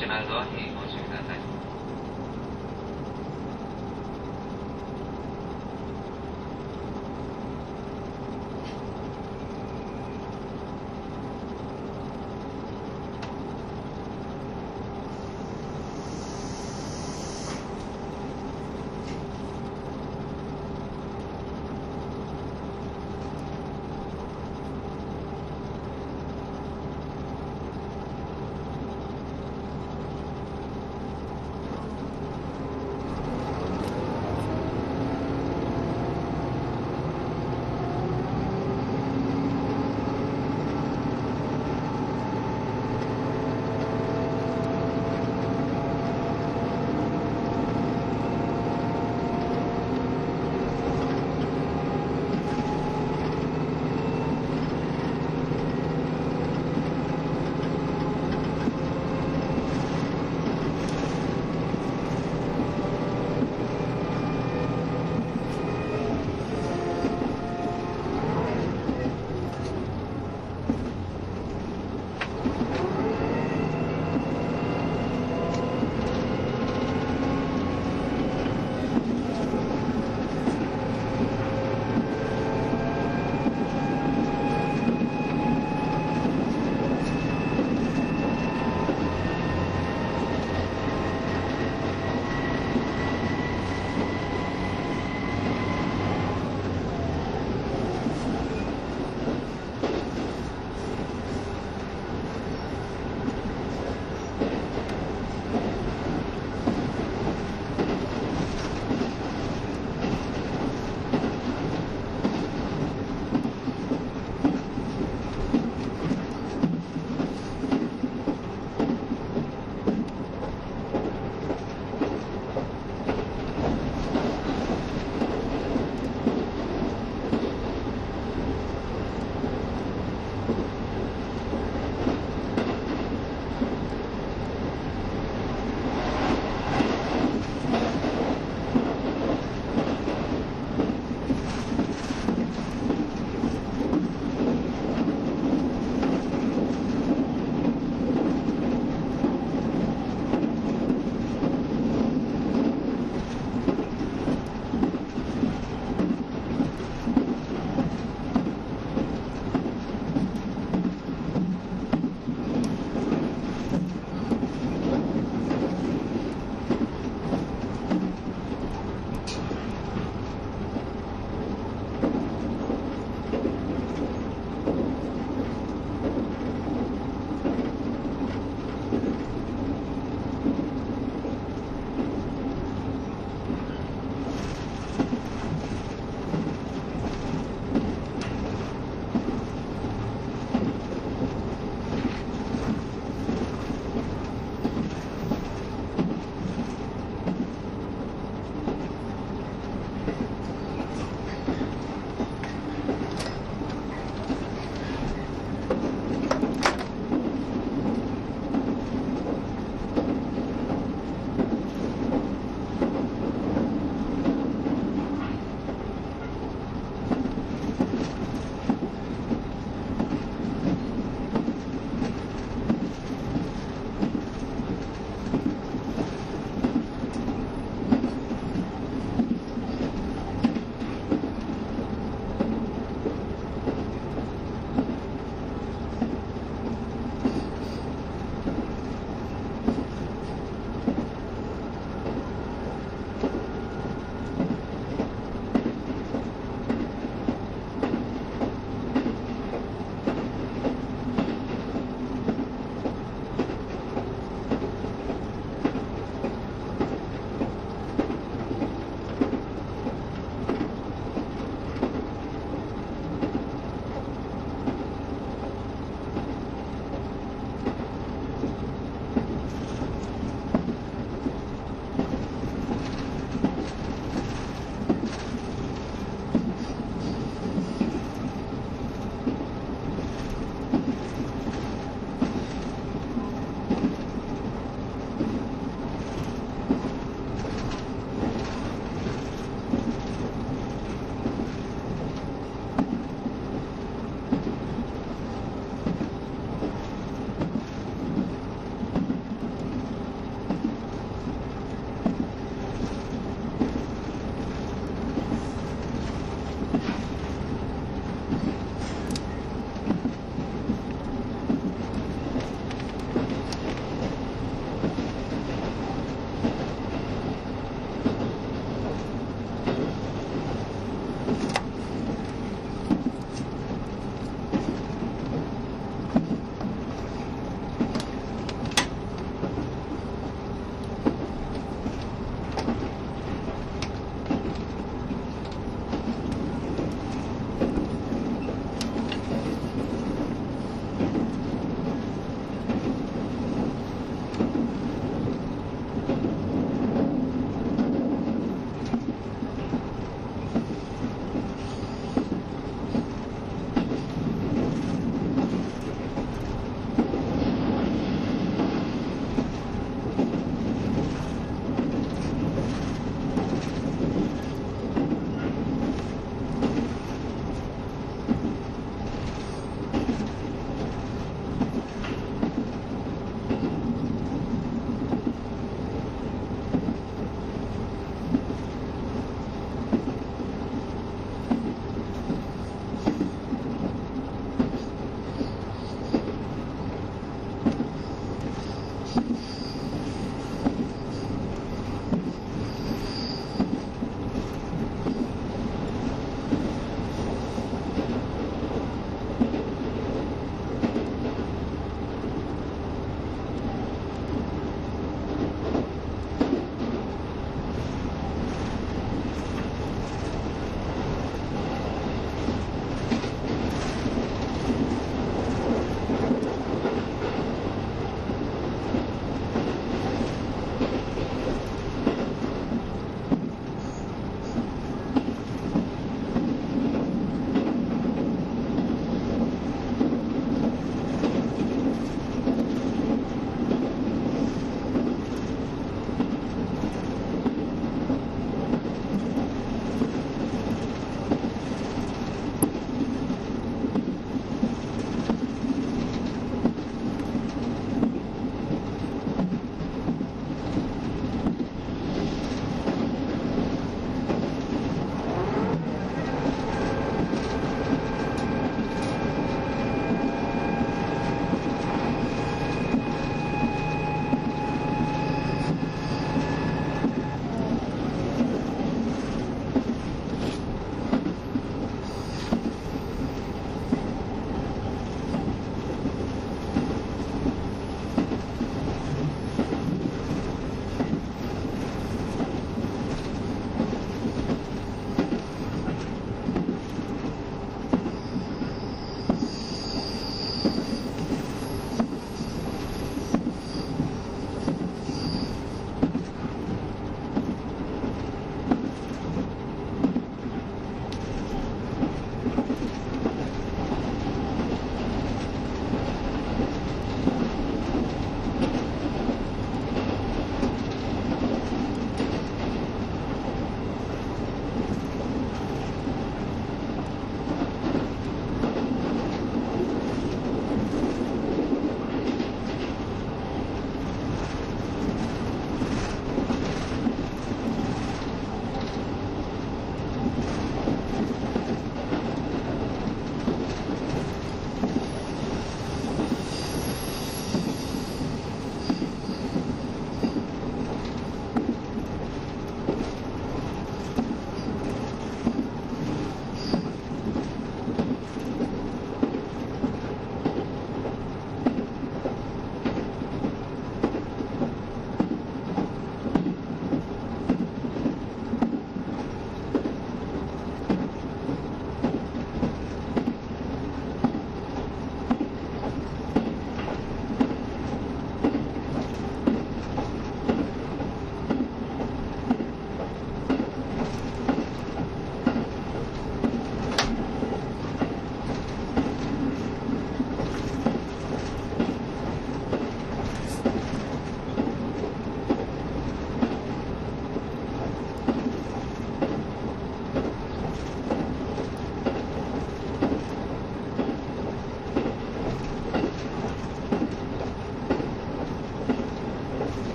Nacional 2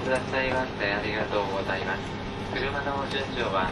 くださいましてありがとうございます。車の順序は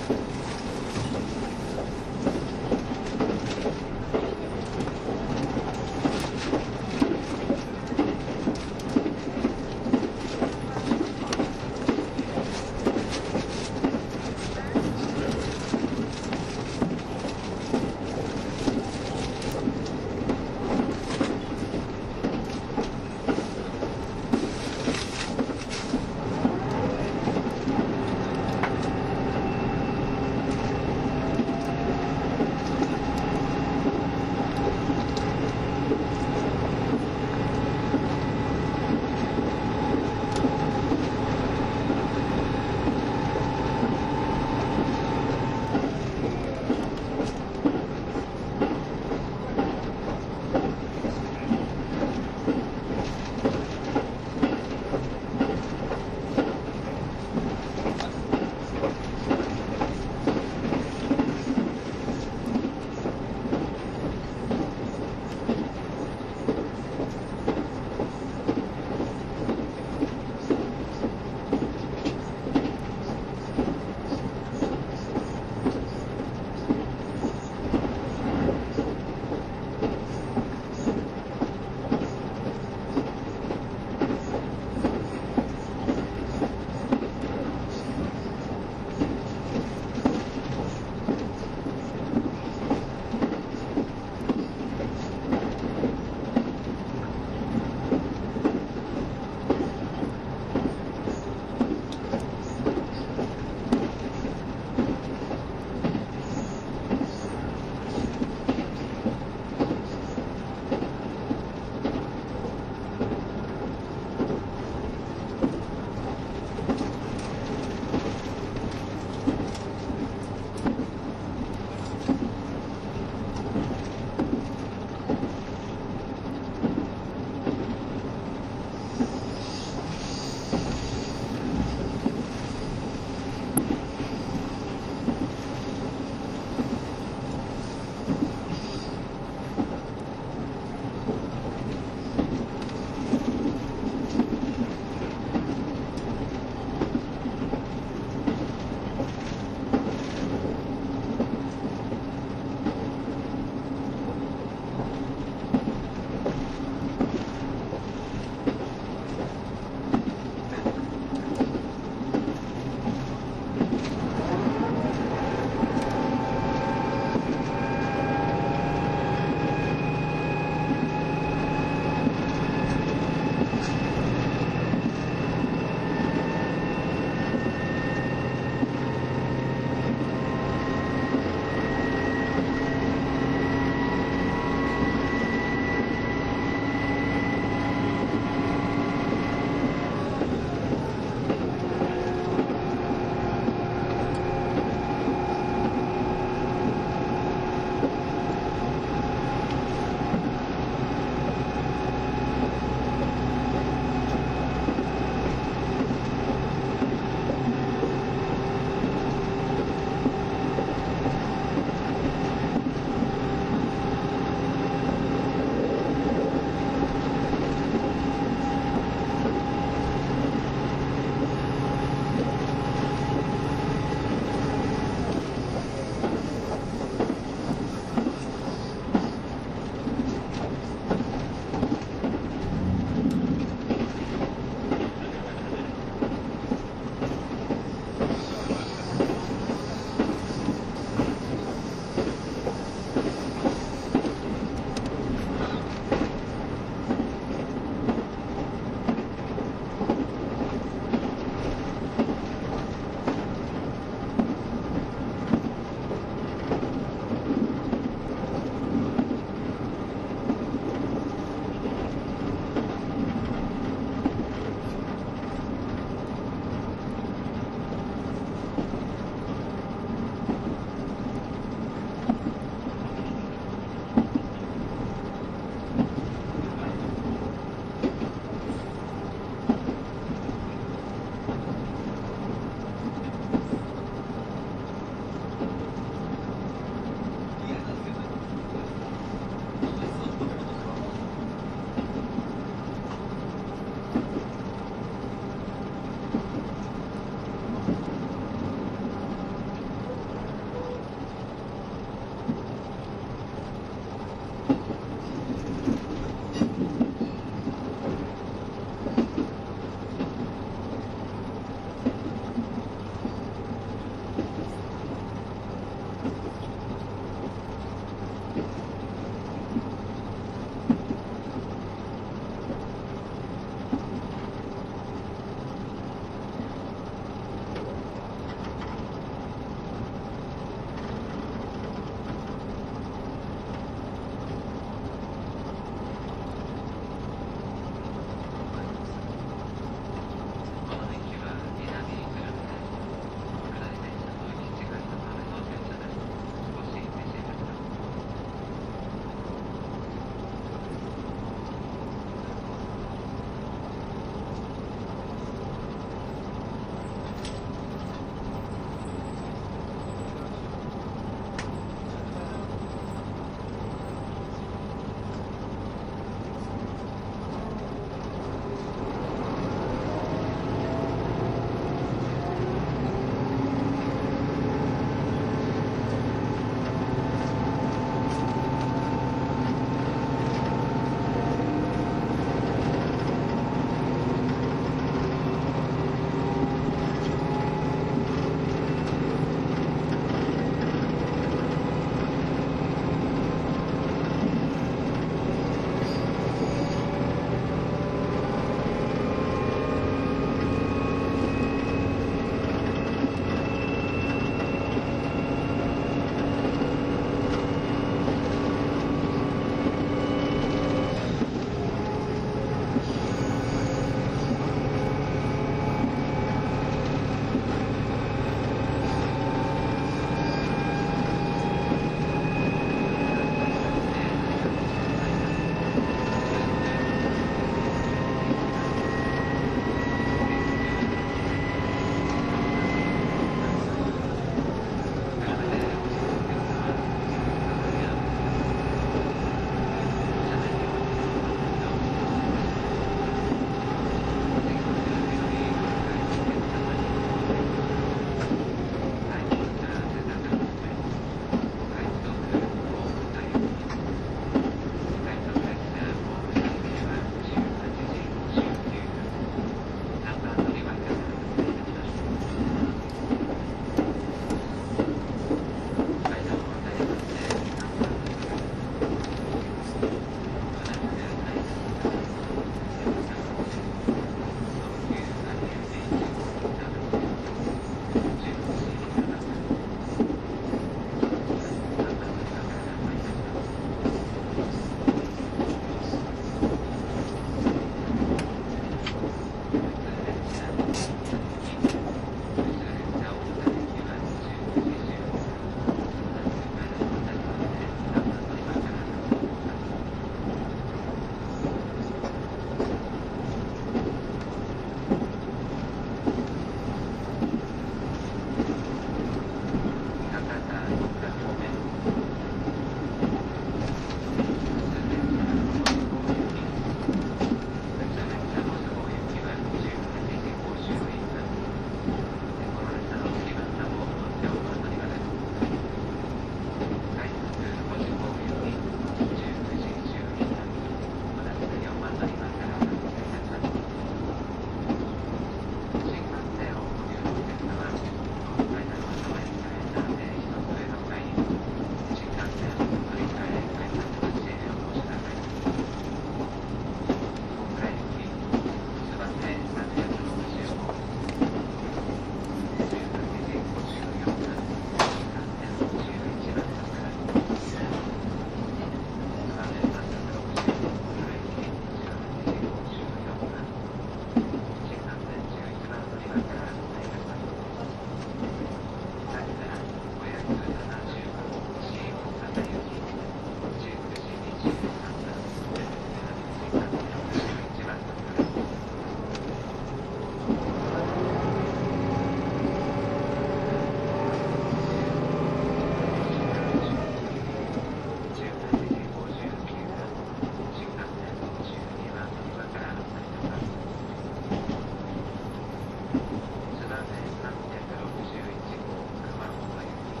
津田線361号熊本行き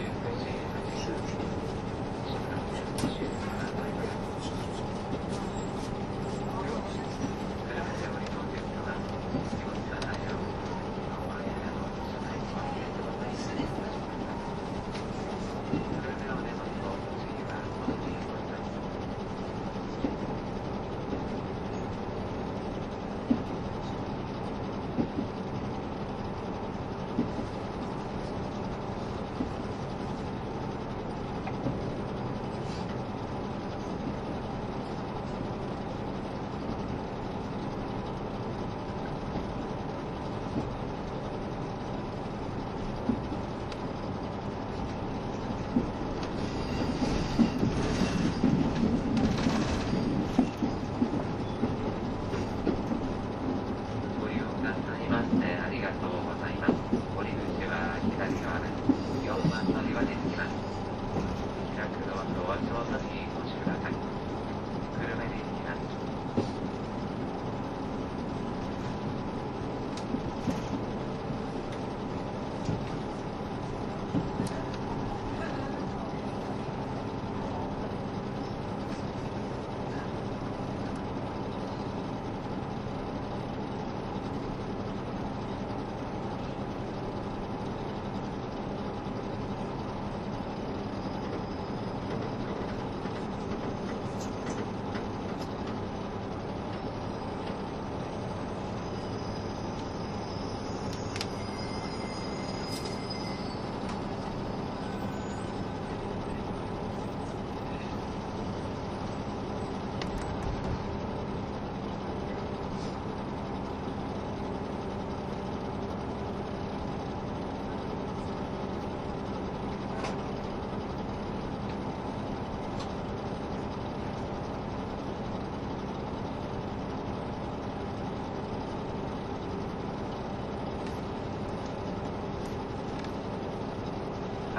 19時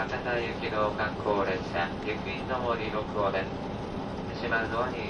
高多行きの観光列車、雪の森6号です。島津に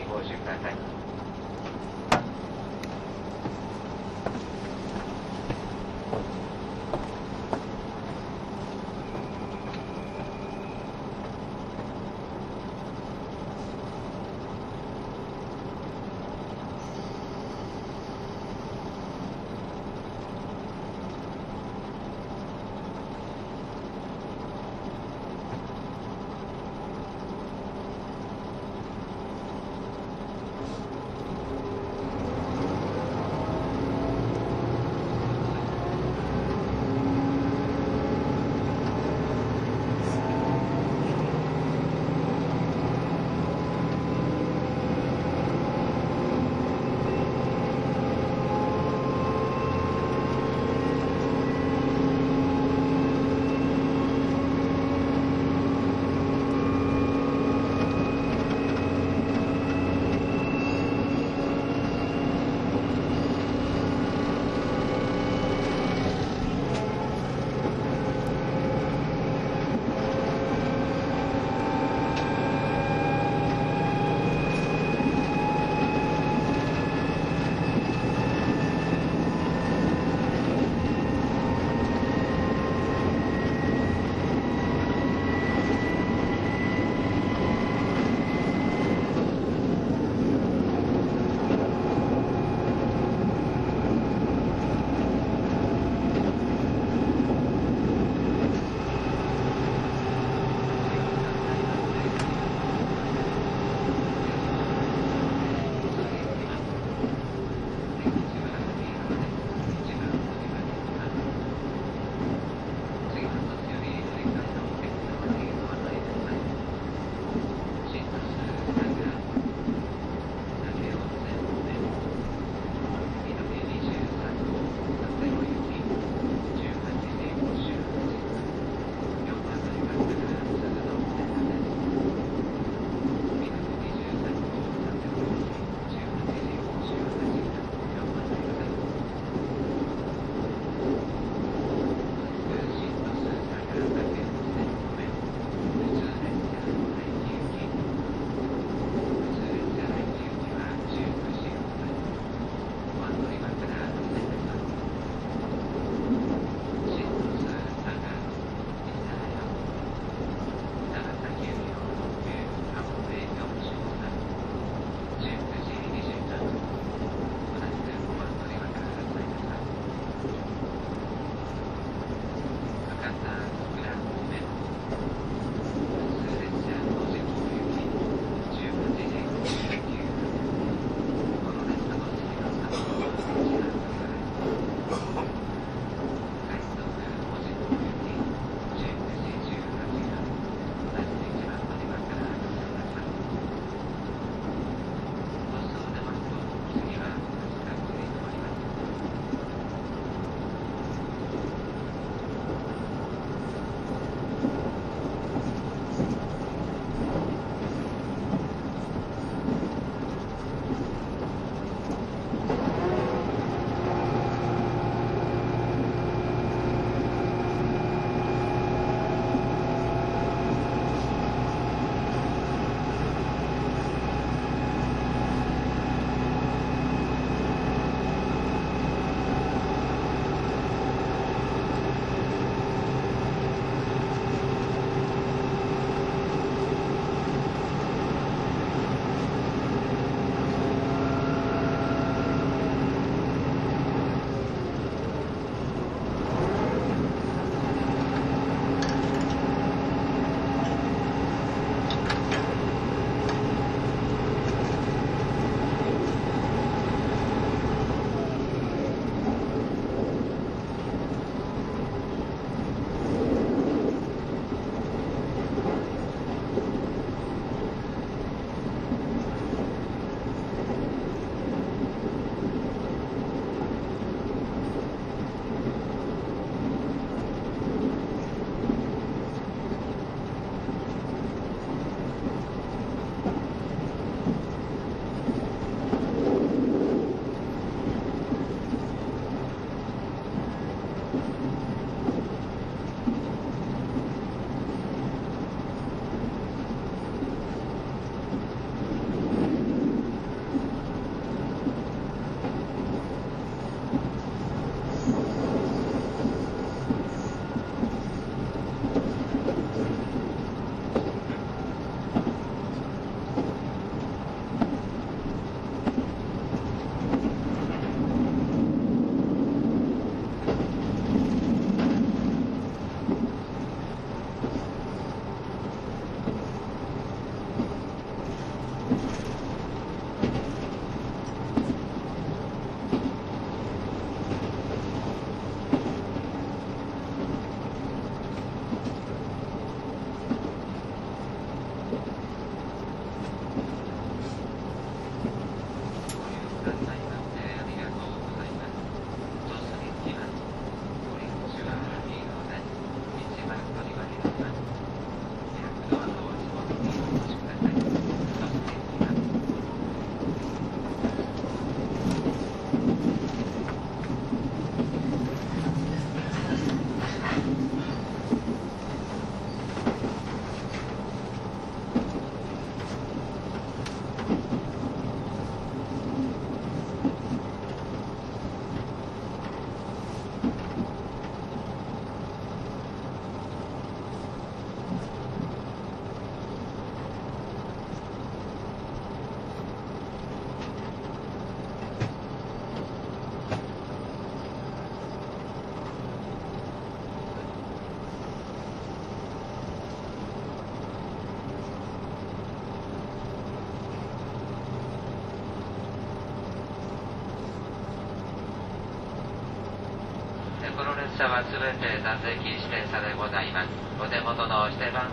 車はて座席指定車でございます。お手元のお定番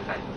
閉ま